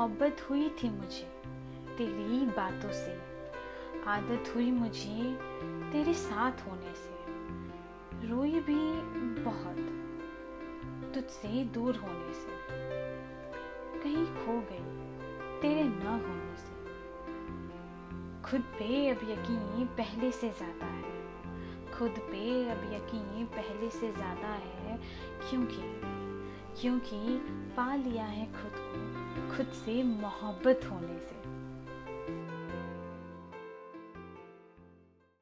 मोहब्बत हुई थी मुझे, तेरी बातों से। आदत हुई मुझे तेरे साथ होने से। रोई भी बहुत, तुझसे दूर होने से। कहीं खो गई, तेरे न होने से। खुद पे अब यकीन पहले से ज़्यादा है। खुद पे अब यकीन पहले से ज़्यादा है, क्योंकि क्योंकि पा लिया है खुद को। खुद से मोहब्बत होने से।